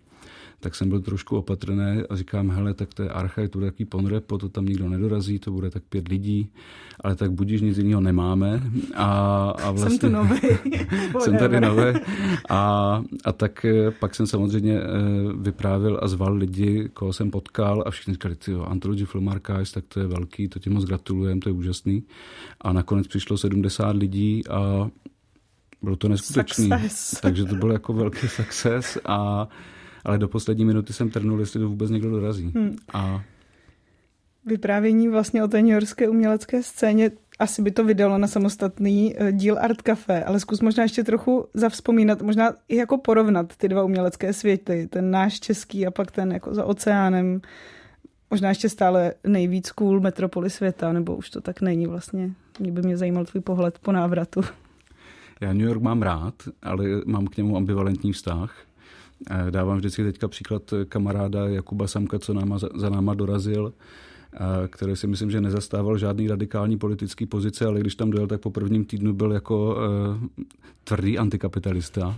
tak jsem byl trošku opatrný a říkám, hele, tak to je archaj, to bude jaký ponrepo, to tam nikdo nedorazí, to bude tak pět lidí, ale tak budíš nic jiného nemáme. A, a vlastně, jsem tu nový. *laughs* jsem tady nový. A, a tak eh, pak jsem samozřejmě eh, vyprávil a zval lidi, koho jsem potkal a všichni říkali, ty Anthology Film Archives, tak to je velký, to ti moc gratulujem, to je úžasný. A nakonec přišlo 70 lidí a bylo to neskutečný. Success. Takže to byl jako velký success a ale do poslední minuty jsem trnul, jestli to vůbec někdo dorazí. Hmm. A vyprávění vlastně o té Yorkské umělecké scéně asi by to vydalo na samostatný eh, díl Art Café, ale zkus možná ještě trochu zavzpomínat, možná i jako porovnat ty dva umělecké světy, ten náš český a pak ten jako za oceánem, možná ještě stále nejvíc cool metropoly světa, nebo už to tak není vlastně. Mě by mě zajímal tvůj pohled po návratu. Já New York mám rád, ale mám k němu ambivalentní vztah. Eh, dávám vždycky teďka příklad kamaráda Jakuba Samka, co náma, za náma dorazil, eh, který si myslím, že nezastával žádný radikální politický pozice, ale když tam dojel, tak po prvním týdnu byl jako tvrdý antikapitalista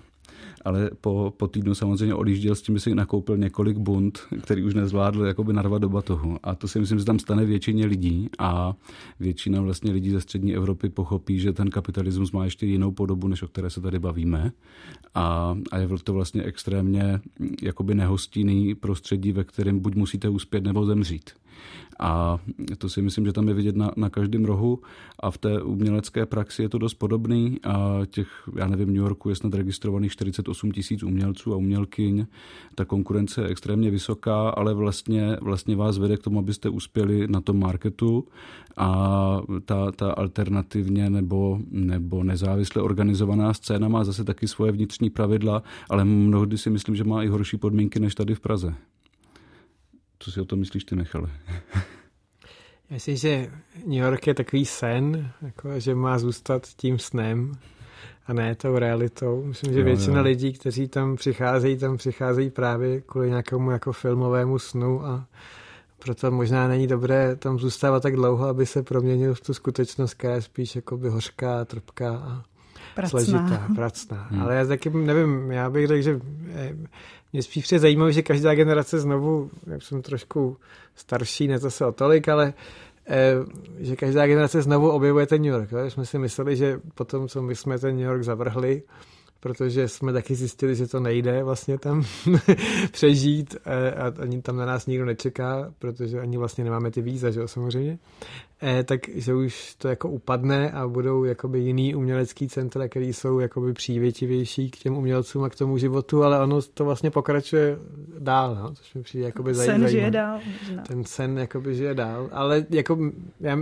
ale po, po týdnu samozřejmě odjížděl s tím, že si nakoupil několik bund, který už nezvládl jakoby narvat do batohu. A to si myslím, že tam stane většině lidí a většina vlastně lidí ze střední Evropy pochopí, že ten kapitalismus má ještě jinou podobu, než o které se tady bavíme. A, a je to vlastně extrémně jakoby nehostinný prostředí, ve kterém buď musíte uspět nebo zemřít. A to si myslím, že tam je vidět na, na každém rohu a v té umělecké praxi je to dost podobný. A těch, já nevím, v New Yorku je snad registrovaných 48 tisíc umělců a umělkyň. Ta konkurence je extrémně vysoká, ale vlastně, vlastně vás vede k tomu, abyste uspěli na tom marketu a ta, ta alternativně nebo, nebo nezávisle organizovaná scéna má zase taky svoje vnitřní pravidla, ale mnohdy si myslím, že má i horší podmínky než tady v Praze. Co si o tom myslíš ty, Michale? Myslím, že New York je takový sen, jako, že má zůstat tím snem a ne tou realitou. Myslím, že jo, většina jo. lidí, kteří tam přicházejí, tam přicházejí právě kvůli nějakému jako filmovému snu a proto možná není dobré tam zůstávat tak dlouho, aby se proměnil v tu skutečnost, která je spíš jako by hořká, trpká a pracná. složitá, *laughs* pracná. Hmm. Ale já taky nevím, já bych řekl, že eh, mě spíš přijde zajímavé, že každá generace znovu, jak jsem trošku starší, ne zase o tolik, ale eh, že každá generace znovu objevuje ten New York. Jo? Jsme si mysleli, že potom, co my jsme ten New York zavrhli, protože jsme taky zjistili, že to nejde vlastně tam *laughs* přežít eh, a ani tam na nás nikdo nečeká, protože ani vlastně nemáme ty víza, že jo, samozřejmě eh, tak že už to jako upadne a budou jakoby jiný umělecký centra, které jsou jakoby přívětivější k těm umělcům a k tomu životu, ale ono to vlastně pokračuje dál, no, což mi přijde jakoby zajímavé. Sen žije dál. Možná. Ten sen jakoby žije dál, ale jako, já,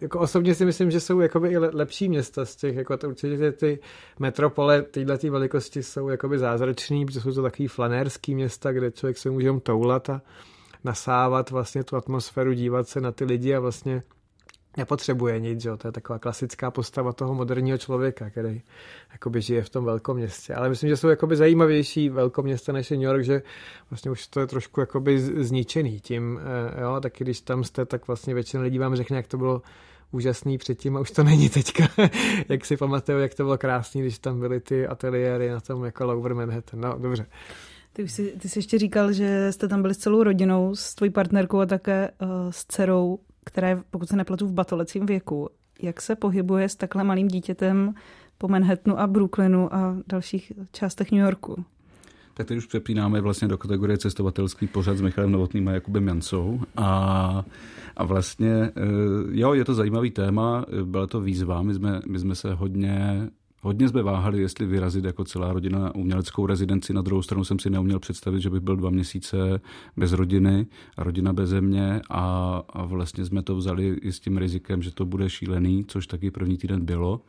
jako osobně si myslím, že jsou jakoby i lepší města z těch, jako to určitě ty metropole této velikosti jsou jakoby zázračný, protože jsou to takový flanérský města, kde člověk se může toulat a nasávat vlastně tu atmosféru, dívat se na ty lidi a vlastně nepotřebuje nic, jo? to je taková klasická postava toho moderního člověka, který jakoby žije v tom velkom městě. Ale myslím, že jsou jakoby zajímavější velkoměsta než je New York, že vlastně už to je trošku jakoby zničený tím, eh, jo, taky když tam jste, tak vlastně většina lidí vám řekne, jak to bylo úžasný předtím a už to není teďka, *laughs* jak si pamatuju, jak to bylo krásný, když tam byly ty ateliéry na tom jako Lower Manhattan. No, dobře. Ty, jsi, ty jsi ještě říkal, že jste tam byli s celou rodinou, s tvojí partnerkou a také uh, s dcerou která je, pokud se nepletu, v batolecím věku. Jak se pohybuje s takhle malým dítětem po Manhattanu a Brooklynu a dalších částech New Yorku? Tak teď už přepínáme vlastně do kategorie cestovatelský pořad s Michalem Novotným a Jakubem Jancou. A, a vlastně, eh, jo, je to zajímavý téma, byla to výzva, my jsme, my jsme se hodně Hodně jsme váhali, jestli vyrazit jako celá rodina na uměleckou rezidenci. Na druhou stranu jsem si neuměl představit, že bych byl dva měsíce bez rodiny a rodina bez země a, a vlastně jsme to vzali i s tím rizikem, že to bude šílený, což taky první týden bylo.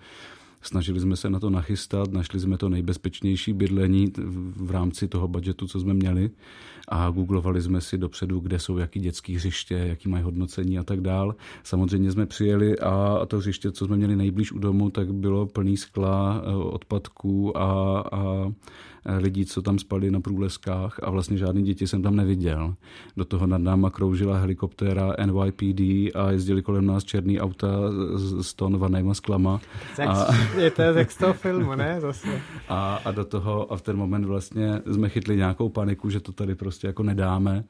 Snažili jsme se na to nachystat, našli jsme to nejbezpečnější bydlení v rámci toho budžetu, co jsme měli a googlovali jsme si dopředu, kde jsou jaký dětský hřiště, jaký mají hodnocení a tak dál. Samozřejmě jsme přijeli a to hřiště, co jsme měli nejblíž u domu, tak bylo plný skla, eh, odpadků a, a lidí, co tam spali na průleskách a vlastně žádný děti jsem tam neviděl. Do toho nad náma kroužila helikoptéra NYPD a jezdili kolem nás černý auta s tonovanýma sklama. A, je to z toho filmu, ne? Zase. A, a do toho a v ten moment vlastně jsme chytli nějakou paniku, že to tady prostě jako nedáme,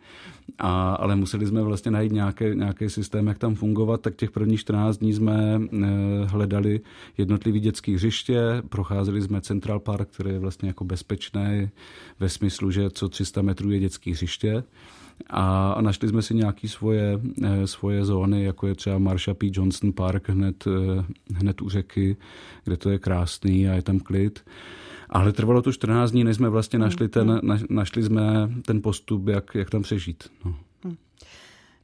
a, ale museli jsme vlastně najít nějaký, nějaký systém, jak tam fungovat, tak těch prvních 14 dní jsme e, hledali jednotlivý dětský hřiště, procházeli jsme Central Park, který je vlastně jako bezpečný ve smyslu, že co 300 metrů je dětský hřiště. A, našli jsme si nějaké svoje, eh, svoje zóny, jako je třeba Marsha P. Johnson Park hned, eh, hned u řeky, kde to je krásný a je tam klid. Ale trvalo to 14 dní, než jsme vlastně našli ten, na, našli jsme ten postup, jak, jak tam přežít. No.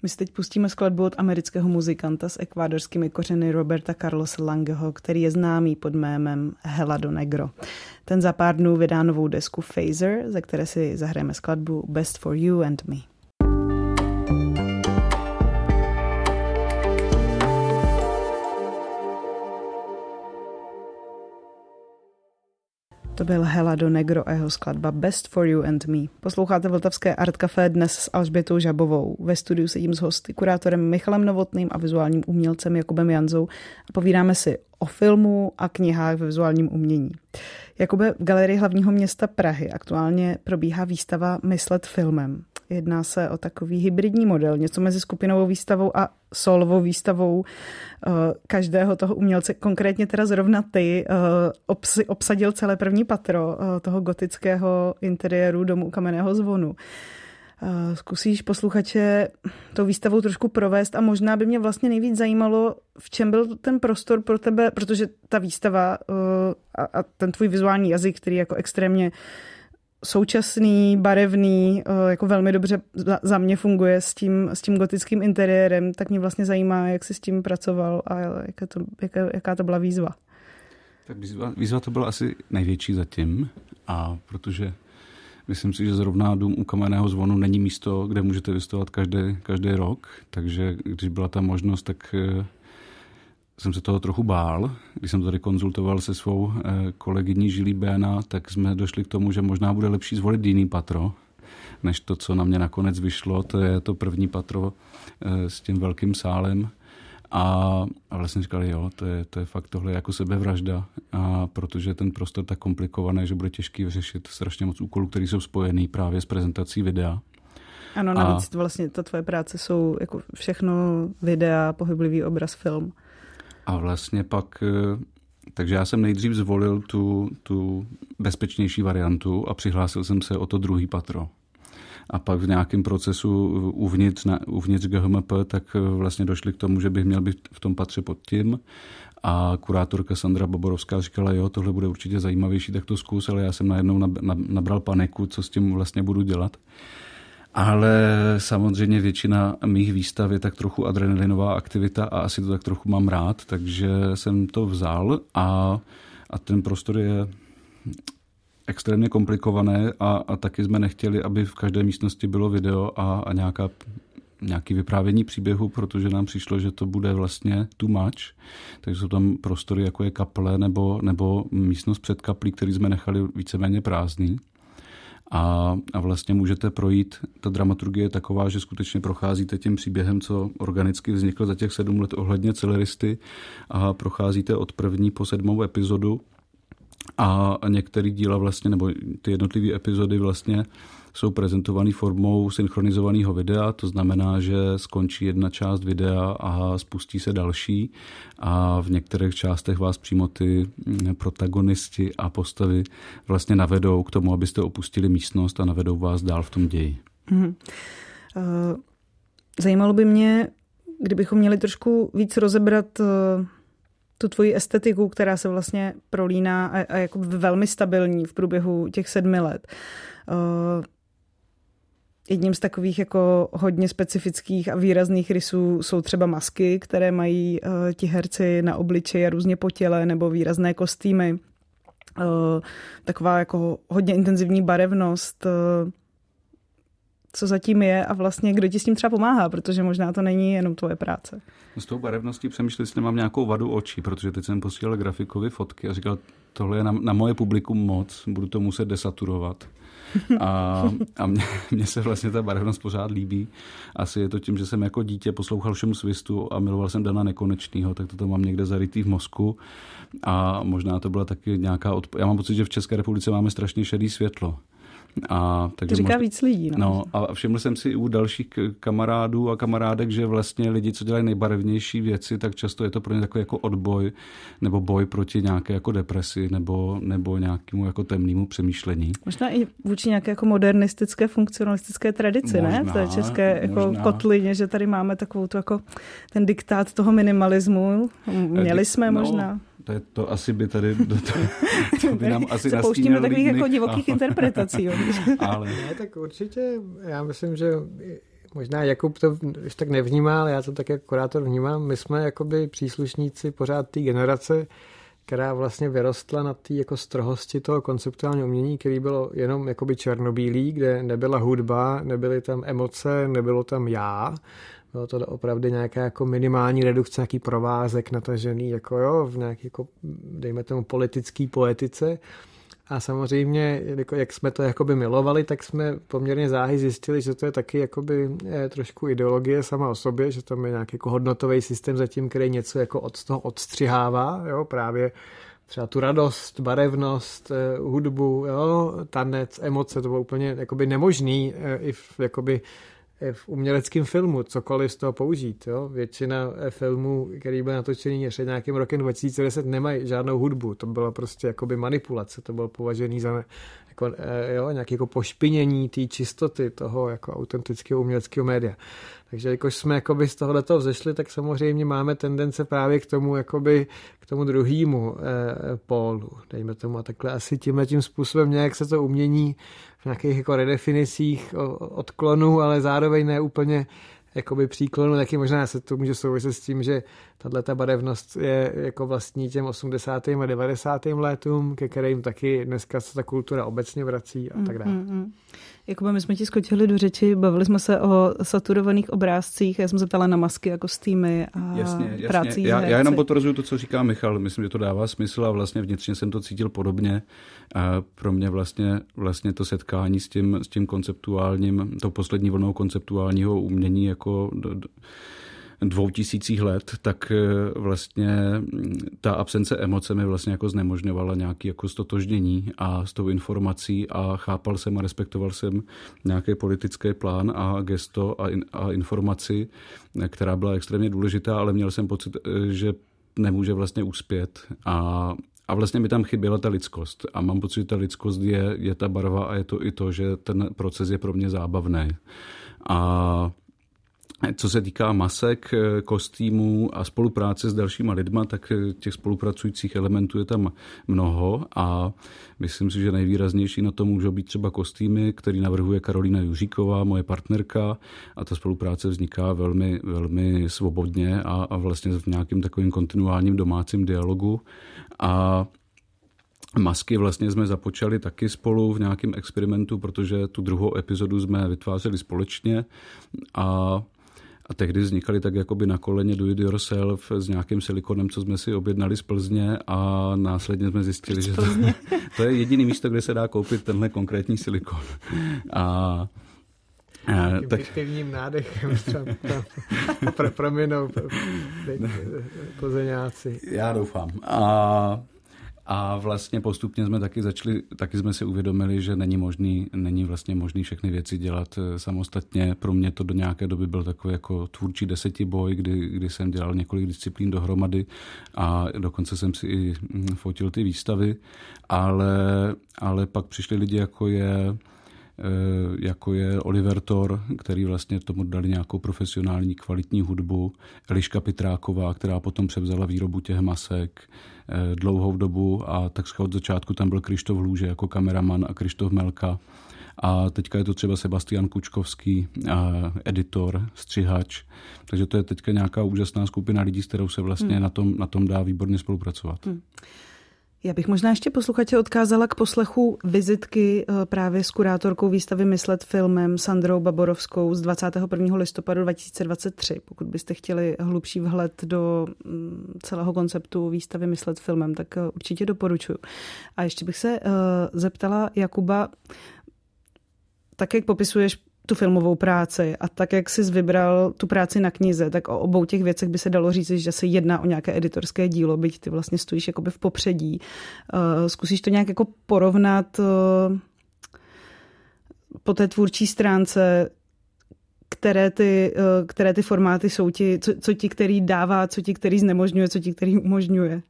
My si teď pustíme skladbu od amerického muzikanta s ekvádorskými kořeny Roberta Carlos Langeho, který je známý pod jménem Helado Negro. Ten za pár dnů vydá novou desku Phaser, ze které si zahrajeme skladbu Best for You and Me. To byl Helado Negro a jeho skladba Best for You and Me. Posloucháte Vltavské Art Café dnes s Alžbětou Žabovou. Ve studiu sedím s hosty, kurátorem Michalem Novotným a vizuálním umělcem Jakubem Janzou a povídáme si o filmu a knihách ve vizuálním umění. Jakube, v Galerii hlavního města Prahy aktuálně probíhá výstava Myslet filmem. Jedná se o takový hybridní model, něco mezi skupinovou výstavou a solovou výstavou eh, každého toho umělce. Konkrétně teda zrovna ty eh, obsadil celé první patro eh, toho gotického interiéru domu kamenného zvonu. Zkusíš posluchače tou výstavou trošku provést a možná by mě vlastně nejvíc zajímalo, v čem byl ten prostor pro tebe, protože ta výstava a ten tvůj vizuální jazyk, který jako extrémně současný, barevný, eh, jako velmi dobře za mě funguje s tím, s tím gotickým interiérem, tak mě vlastně zajímá, jak jsi s tím pracoval a jaká to, jaká, jaká to byla výzva. Tak výzva, výzva to byla asi největší zatím a protože myslím si, že zrovna dům u kamenného zvonu není místo, kde můžete vystovat každý, každý rok, takže když byla ta možnost, tak eh, jsem se toho trochu bál. Když jsem to tady konzultoval se svou eh, kolegyní Žilí Béna, tak jsme došli k tomu, že možná bude lepší zvolit jiný patro, než to, co na mě nakonec vyšlo. To je to první patro eh, s tím velkým sálem. A, a vlastně říkali, jo, to je, to je fakt tohle jako sebevražda, a protože ten prostor tak komplikovaný, že bude těžký vyřešit strašně moc úkolů, které jsou spojený právě s prezentací videa. Ano, navíc a... vlastně ta tvoje práce jsou jako všechno videa, pohyblivý obraz, film. A vlastně pak, eh, takže já jsem nejdřív zvolil tu, tu bezpečnější variantu a přihlásil jsem se o to druhý patro a pak v nějakém procesu uvnitř, na, uvnitř GHMP, tak eh, vlastně došli k tomu, že bych měl být v tom patře pod tím a kurátorka Sandra Boborovská říkala, jo, tohle bude určitě zajímavější, tak to zkus, ale já jsem najednou nabral paniku, co s tím vlastně budu dělat. Ale samozřejmě většina mých výstav je tak trochu adrenalinová aktivita a asi to tak trochu mám rád, takže jsem to vzal a, a ten prostor je extrémně komplikované a, a taky jsme nechtěli, aby v každé místnosti bylo video a, a nějaká nějaký vyprávění příběhu, protože nám přišlo, že to bude vlastně too much. Takže jsou tam prostory, jako je kaple nebo, nebo místnost před kaplí, který jsme nechali víceméně prázdný. A, a vlastně můžete projít, ta dramaturgie je taková, že skutečně procházíte tím příběhem, co organicky vznikl za těch sedm let ohledně celeristy a procházíte od první po sedmou epizodu. A některé díla vlastně, nebo ty jednotlivé epizody vlastně jsou prezentované formou synchronizovaného videa, to znamená, že skončí jedna část videa a spustí se další a v některých částech vás přímo ty protagonisti a postavy vlastně navedou k tomu, abyste opustili místnost a navedou vás dál v tom ději. Mm-hmm. Zajímalo by mě, kdybychom měli trošku víc rozebrat uh tu tvoji estetiku, která se vlastně prolíná a, a jako velmi stabilní v průběhu těch sedmi let. Uh, jedním z takových jako hodně specifických a výrazných rysů jsou třeba masky, které mají uh, ti herci na obličeji a různě po těle nebo výrazné kostýmy. Uh, taková jako hodně intenzivní barevnost. Uh, co zatím je a vlastně kdo ti s tím třeba pomáhá, protože možná to není jenom tvoje práce. S tou barevností přemýšlel, jestli nemám nějakou vadu očí, protože teď jsem posílal grafikovi fotky a říkal, tohle je na, na moje publikum moc, budu to muset desaturovat. A, a mně, *laughs* mně se vlastně ta barevnost pořád líbí. Asi je to tím, že jsem jako dítě poslouchal všem svistu a miloval jsem Dana Nekonečného, tak to tam mám někde zarytý v mozku. A možná to byla taky nějaká... Odp- Já mám pocit, že v České republice máme strašně šedý světlo. A, takže to říká možná, víc lidí. No. no a všiml jsem si u dalších kamarádů a kamarádek, že vlastně lidi, co dělají nejbarevnější věci, tak často je to pro ně takový jako odboj nebo boj proti nějaké jako depresi nebo, nebo nějakému jako temnému přemýšlení. Možná i vůči nějaké jako modernistické, funkcionalistické tradici, možná, ne? V té české jako možná. kotlině, že tady máme takovou tu jako ten diktát toho minimalismu. Měli jsme no, možná to, je, to asi by tady do to, *laughs* to by nám asi Se pouštíme do takových jako divokých interpretací. Jo. *laughs* ale... Ne, tak určitě, já myslím, že možná Jakub to už tak nevnímá, ale já to tak jako kurátor vnímám. My jsme jakoby příslušníci pořád té generace, která vlastně vyrostla na té jako strohosti toho konceptuálního umění, který bylo jenom jakoby černobílý, kde nebyla hudba, nebyly tam emoce, nebylo tam já, bylo to opravdu nějaká jako minimální redukce, nějaký provázek natažený, jako jo, v nějaké, jako, dejme tomu, politické poetice. A samozřejmě, jako, jak jsme to jakoby milovali, tak jsme poměrně záhy zjistili, že to je taky jakoby je, trošku ideologie sama o sobě, že tam je nějaký jako hodnotový systém zatím, který něco jako od toho odstřihává, jo, právě třeba tu radost, barevnost, eh, hudbu, jo, tanec, emoce, to bylo úplně jakoby nemožný eh, i v, jakoby v uměleckém filmu, cokoliv z toho použít. Jo? Většina eh, filmů, který byl natočený před nějakým rokem 2010, nemají žádnou hudbu. To bylo prostě jakoby manipulace, to bylo považený za jako, eh, jo, nějaké jako pošpinění té čistoty toho jako autentického uměleckého média. Takže jakož jsme jakoby z tohoto vzešli, tak samozřejmě máme tendence právě k tomu, jakoby, k tomu druhému eh, pólu, dejme tomu. A takhle asi tímhle tím způsobem nějak se to umění v nějakých jako redefinicích odklonů, ale zároveň ne úplně jakoby příklonu, taky možná se to může souviset s tím, že tahle ta barevnost je jako vlastní těm 80. a 90. letům, ke kterým taky dneska se ta kultura obecně vrací a tak dále. Mm, mm, mm. Jakoby my jsme ti skočili do řeči, bavili jsme se o saturovaných obrázcích, já jsem se ptala na masky jako týmy a jasně, jasně. práci já, já jenom potvrzuju to, co říká Michal, myslím, že to dává smysl a vlastně vnitřně jsem to cítil podobně. A pro mě vlastně, vlastně to setkání s tím, s tím konceptuálním, tou poslední vlnou konceptuálního umění jako dvou tisících let, tak eh, vlastně ta absence emoce mi vlastně jako znemožňovala nějaký jako stotožnění a s tou informací a chápal jsem a respektoval jsem nějaký politický plán a gesto a, in, a informaci, která byla extrémně důležitá, ale měl jsem pocit, že nemůže vlastně uspět a a vlastně mi tam chyběla ta lidskost. A mám pocit, že ta lidskost je, je ta barva a je to i to, že ten proces je pro mě zábavný. A co se týká masek, kostýmů a spolupráce s dalšíma lidma, tak těch spolupracujících elementů je tam mnoho a myslím si, že nejvýraznější na to můžou být třeba kostýmy, který navrhuje Karolina Juříková, moje partnerka a ta spolupráce vzniká velmi, velmi svobodně a, a vlastně v nějakým takovým kontinuálním domácím dialogu. A Masky vlastně jsme započali taky spolu v nějakém experimentu, protože tu druhou epizodu jsme vytvářeli společně a a tehdy vznikaly tak jakoby na koleně do it yourself s nějakým silikonem, co jsme si objednali z Plzně a následně jsme zjistili, že to, to je jediný místo, kde se dá koupit tenhle konkrétní silikon. A tak... Pivním nádechem pro, proměnou plzeňáci. Já doufám. A a vlastně postupně jsme taky začali, taky jsme si uvědomili, že není možný, není vlastně možný všechny věci dělat eh, samostatně. Pro mě to do nějaké doby byl takový jako tvůrčí desetiboj, kdy, kdy jsem dělal několik disciplín dohromady a dokonce jsem si i hm, fotil ty výstavy, ale, ale pak přišli lidi, jako je jako je Oliver Thor, který vlastně tomu dali nějakou profesionální kvalitní hudbu, Eliška Pitráková, která potom převzala výrobu těch masek eh, dlouhou dobu a tak od začátku tam byl Krištof Lůže jako kameraman a Krištof Melka. A teďka je to třeba Sebastian Kučkovský, editor, střihač. Takže to je teďka nějaká úžasná skupina lidí, s kterou se vlastně hmm. na, tom, na tom dá výborně spolupracovat. Hmm. Já bych možná ještě posluchače odkázala k poslechu vizitky eh, právě s kurátorkou výstavy Myslet filmem Sandrou Baborovskou z 21. listopadu 2023. Pokud byste chtěli hlubší vhled do mm, celého konceptu výstavy Myslet filmem, tak eh, určitě doporučuji. A ještě bych se eh, zeptala Jakuba, tak jak popisuješ tu filmovou práci a tak, jak jsi vybral tu práci na knize, tak o obou těch věcech by se dalo říct, že se jedná o nějaké editorské dílo, byť ty vlastně stojíš jakoby v popředí. Uh, zkusíš to nějak jako porovnat uh, po té tvůrčí stránce, které ty, uh, které ty formáty jsou ti, co, co ti, který dává, co ti, který znemožňuje, co ti, který umožňuje?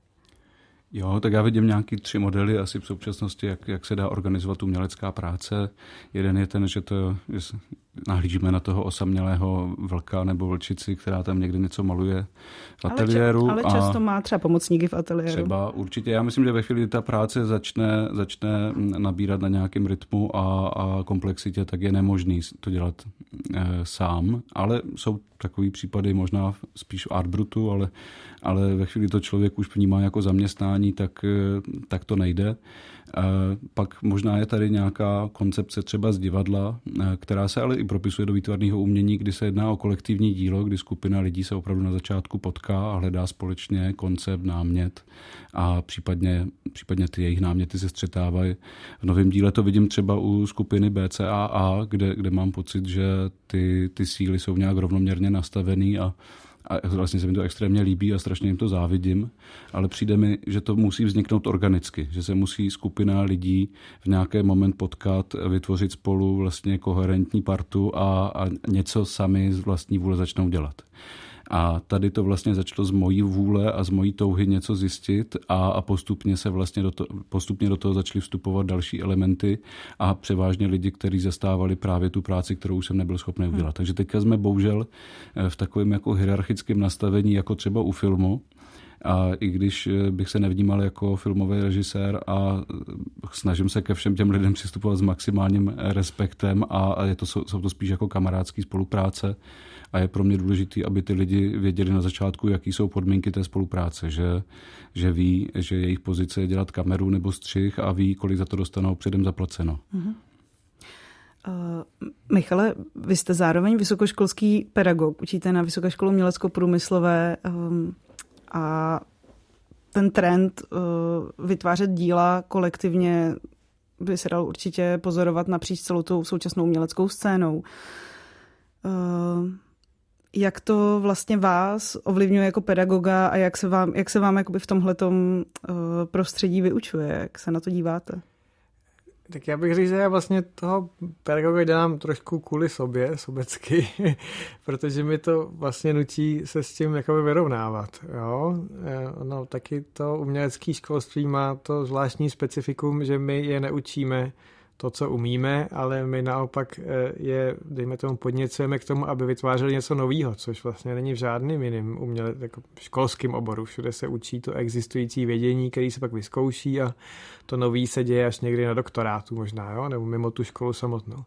Jo, tak já vidím nějaký tři modely asi v současnosti, jak, jak se dá organizovat umělecká práce. Jeden je ten, že to nahlížíme na toho osamělého vlka nebo vlčici, která tam někde něco maluje v ateliéru. Ale, ča, ale často má třeba pomocníky v ateliéru. Třeba určitě. Já myslím, že ve chvíli, kdy ta práce začne, začne nabírat na nějakém rytmu a, a komplexitě, tak je nemožný to dělat e, sám. Ale jsou takový případy možná spíš v Artbrutu, ale, ale ve chvíli to člověk už vnímá jako zaměstnání, tak, e, tak to nejde. Pak možná je tady nějaká koncepce třeba z divadla, která se ale i propisuje do výtvarného umění, kdy se jedná o kolektivní dílo, kdy skupina lidí se opravdu na začátku potká a hledá společně koncept, námět a případně, případně ty jejich náměty se střetávají. V novém díle to vidím třeba u skupiny BCAA, kde, kde mám pocit, že ty, ty síly jsou nějak rovnoměrně nastavený a a vlastně se mi to extrémně líbí a strašně jim to závidím, ale přijde mi, že to musí vzniknout organicky, že se musí skupina lidí v nějaký moment potkat, vytvořit spolu vlastně koherentní partu a, a něco sami z vlastní vůle začnou dělat. A tady to vlastně začalo z mojí vůle a z mojí touhy něco zjistit a, a postupně se vlastně do, to, postupně do toho začaly vstupovat další elementy a převážně lidi, kteří zastávali právě tu práci, kterou jsem nebyl schopný udělat. Hmm. Takže teďka jsme bohužel eh, v takovém jako hierarchickém nastavení, jako třeba u filmu, a i když eh, bych se nevnímal jako filmový režisér a eh, snažím se ke všem těm lidem přistupovat s maximálním respektem a je to, jsou to spíš jako kamarádský spolupráce, a je pro mě důležité, aby ty lidi věděli na začátku, jaký jsou podmínky té spolupráce, že, že ví, že jejich pozice je dělat kameru nebo střih a ví, kolik za to dostanou předem zaplaceno. Mm-hmm. Uh, Michale, vy jste zároveň vysokoškolský pedagog, učíte na Vysoké školu umělecko-průmyslové um, a ten trend uh, vytvářet díla kolektivně by se dal určitě pozorovat napříč celou tou současnou uměleckou scénou. Uh, Jak to vlastně vás ovlivňuje jako pedagoga a jak se vám, jak se vám jakoby v tomhletom uh, prostředí vyučuje? Jak se na to díváte? Tak já bych řekl, že já vlastně toho pedagoga dělám trošku kvůli sobě, sobecky, *laughs* protože mi to vlastně nutí se s tím jakoby vyrovnávat. Jo? Eh, no, taky to umělecké školství má to zvláštní specifikum, že my je neučíme to, co umíme, ale my naopak eh, je, dejme tomu, podněcujeme k tomu, aby vytvářeli něco nového, což vlastně není v žádným jiným uměle, jako školském oboru. Všude se učí to existující vědění, který se pak vyzkouší a to nový se děje až někdy na doktorátu možná, jo? nebo mimo tu školu samotnou.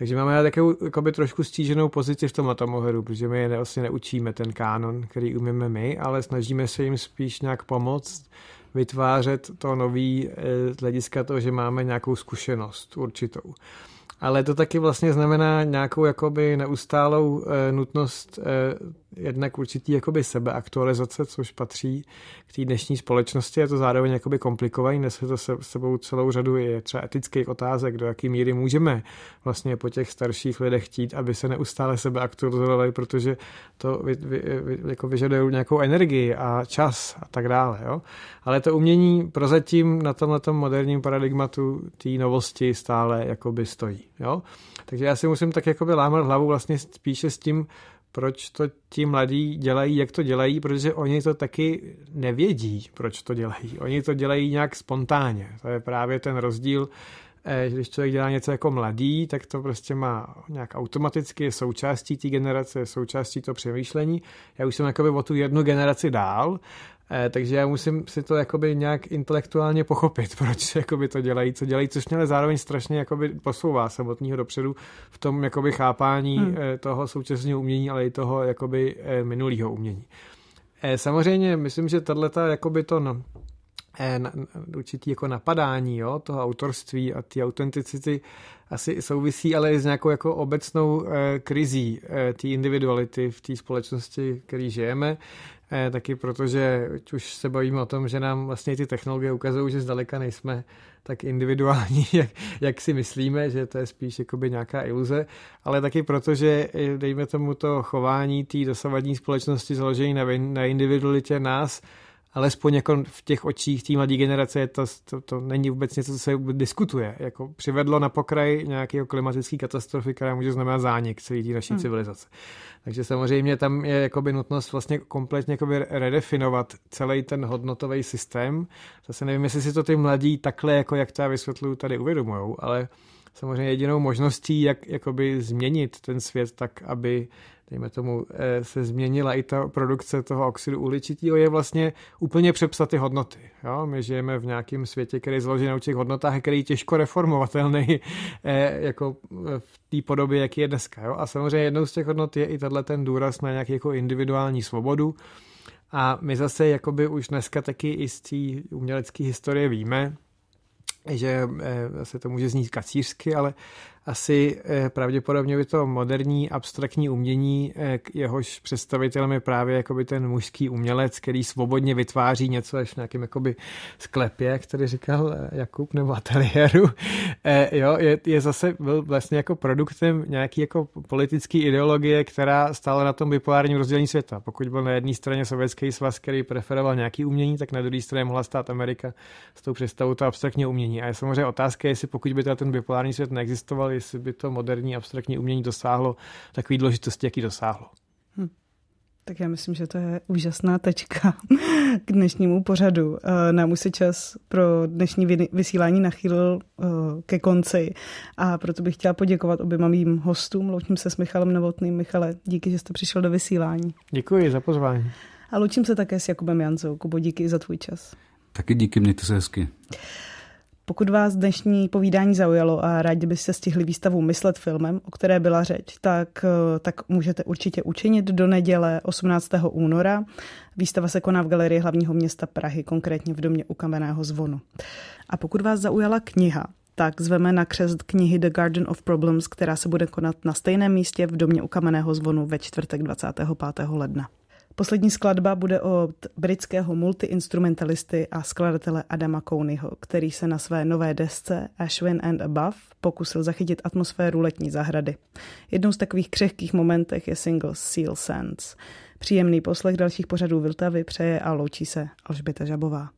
Takže máme takovou jakoby trošku stíženou pozici v tom ohledu, protože my je vlastně neučíme ten kánon, který umíme my, ale snažíme se jim spíš nějak pomoct vytvářet to nový eh, z hlediska toho, že máme nějakou zkušenost určitou ale to taky vlastně znamená nějakou jakoby neustálou e, nutnost e, jednak určitý jakoby sebeaktualizace, což patří k té dnešní společnosti. Je to zároveň jakoby komplikovaný, nese to se sebou celou řadu je třeba etických otázek, do jaký míry můžeme vlastně po těch starších lidech chtít, aby se neustále sebeaktualizovali, protože to vy, vy, vy, jako vyžaduje nějakou energii a čas a tak dále. Jo? Ale to umění prozatím na tomhle moderním paradigmatu té novosti stále jakoby stojí. Jo? Takže já si musím tak jakoby lámat hlavu vlastně spíše s tím, proč to ti mladí dělají, jak to dělají, protože oni to taky nevědí, proč to dělají. Oni to dělají nějak spontánně. To je právě ten rozdíl, eh, že když člověk dělá něco jako mladý, tak to prostě má nějak automaticky, je součástí té generace, je součástí toho přemýšlení. Já už jsem jakoby o tu jednu generaci dál Eh, takže já musím si to jakoby nějak intelektuálně pochopit, *laughs* proč jakoby to dělají, co dělají, což mě ale zároveň strašně jakoby posouvá samotného dopředu v tom jakoby chápání hmm. Eh, toho současného umění, ale i toho jakoby eh, minulého umění. Samozřejmě myslím, že tato jakoby to no, na, určitý jako napadání jo, toho autorství a ty autenticity asi souvisí ale i s nějakou jako obecnou eh, krizí eh, té individuality v té společnosti, který žijeme. Eh, taky protože už se bavíme o tom, že nám vlastně ty technologie ukazují, že zdaleka nejsme tak individuální, *laughs* jak, jak si myslíme, že to je spíš jakoby nějaká iluze, ale taky proto, že eh, dejme tomu to chování té dosavadní společnosti založené na, na individualitě nás alespoň jako v těch očích té mladé generace to, to, to není vůbec něco, co se diskutuje. Jako přivedlo na pokraj nějakého klimatické katastrofy, která může znamenat zánik celé té naší hmm. civilizace. Takže samozřejmě tam je jakoby nutnost vlastně kompletně jakoby redefinovat celý ten hodnotový systém. Zase nevím, jestli si to ty mladí takhle, jako jak to já vysvětluju, tady uvědomujou, ale samozřejmě jedinou možností, jak jakoby změnit ten svět tak, aby dejme tomu, eh, se změnila i ta produkce toho oxidu uhličitého, je vlastně úplně přepsat ty hodnoty. Jo? My žijeme v nějakém světě, který je založený na těch hodnotách, který je těžko reformovatelný eh, jako v té podobě, jak je dneska. Jo? A samozřejmě jednou z těch hodnot je i tenhle ten důraz na nějaký jako individuální svobodu. A my zase jakoby už dneska taky i z té umělecké historie víme, že eh, se to může znít kacířsky, ale asi eh, pravděpodobně by to moderní abstraktní umění, eh, jehož představitelem je právě jakoby ten mužský umělec, který svobodně vytváří něco až v nějakém jakoby sklepě, tady říkal eh, Jakub, nebo ateliéru, *laughs* jo, je, je zase byl vlastně jako produktem nějaký jako politické ideologie, která stála na tom bipolárním rozdělení světa. Pokud byl na jedné straně sovětský svaz, který preferoval nějaký umění, tak na druhé straně mohla stát Amerika s tou představou to abstraktní umění. A je samozřejmě otázka, jestli pokud by ten bipolární svět neexistoval, jestli by to moderní abstraktní umění dosáhlo takové důležitosti, jaký dosáhlo. Hm. Tak já myslím, že to je úžasná tečka *laughs* k dnešnímu pořadu. Eh, nám už se čas pro dnešní vysílání nachýlil eh, ke konci a proto bych chtěla poděkovat oběma mým hostům. Loučím se s Michalem Novotným. Michale, díky, že jste přišel do vysílání. Děkuji za pozvání. A loučím se také s Jakubem Jancou. Kubo, díky za tvůj čas. Taky díky, mějte se hezky. Pokud vás dnešní povídání zaujalo a rádi byste stihli výstavu Myslet filmem, o které byla řeč, tak, eh, tak můžete určitě učinit do neděle 18. února. Výstava se koná v Galerii hlavního města Prahy, konkrétně v domě u Kamenného zvonu. A pokud vás zaujala kniha, tak zveme na křest knihy The Garden of Problems, která se bude konat na stejném místě v domě u Kamenného zvonu ve čtvrtek 25. ledna. Poslední skladba bude od britského multiinstrumentalisty a skladatele Adama Couneyho, který se na své nové desce Ashwin and Above pokusil zachytit atmosféru letní zahrady. Jednou z takových křehkých momentech je single Seal Sands. Příjemný poslech dalších pořadů Viltavy přeje a loučí se Alžběta Žabová.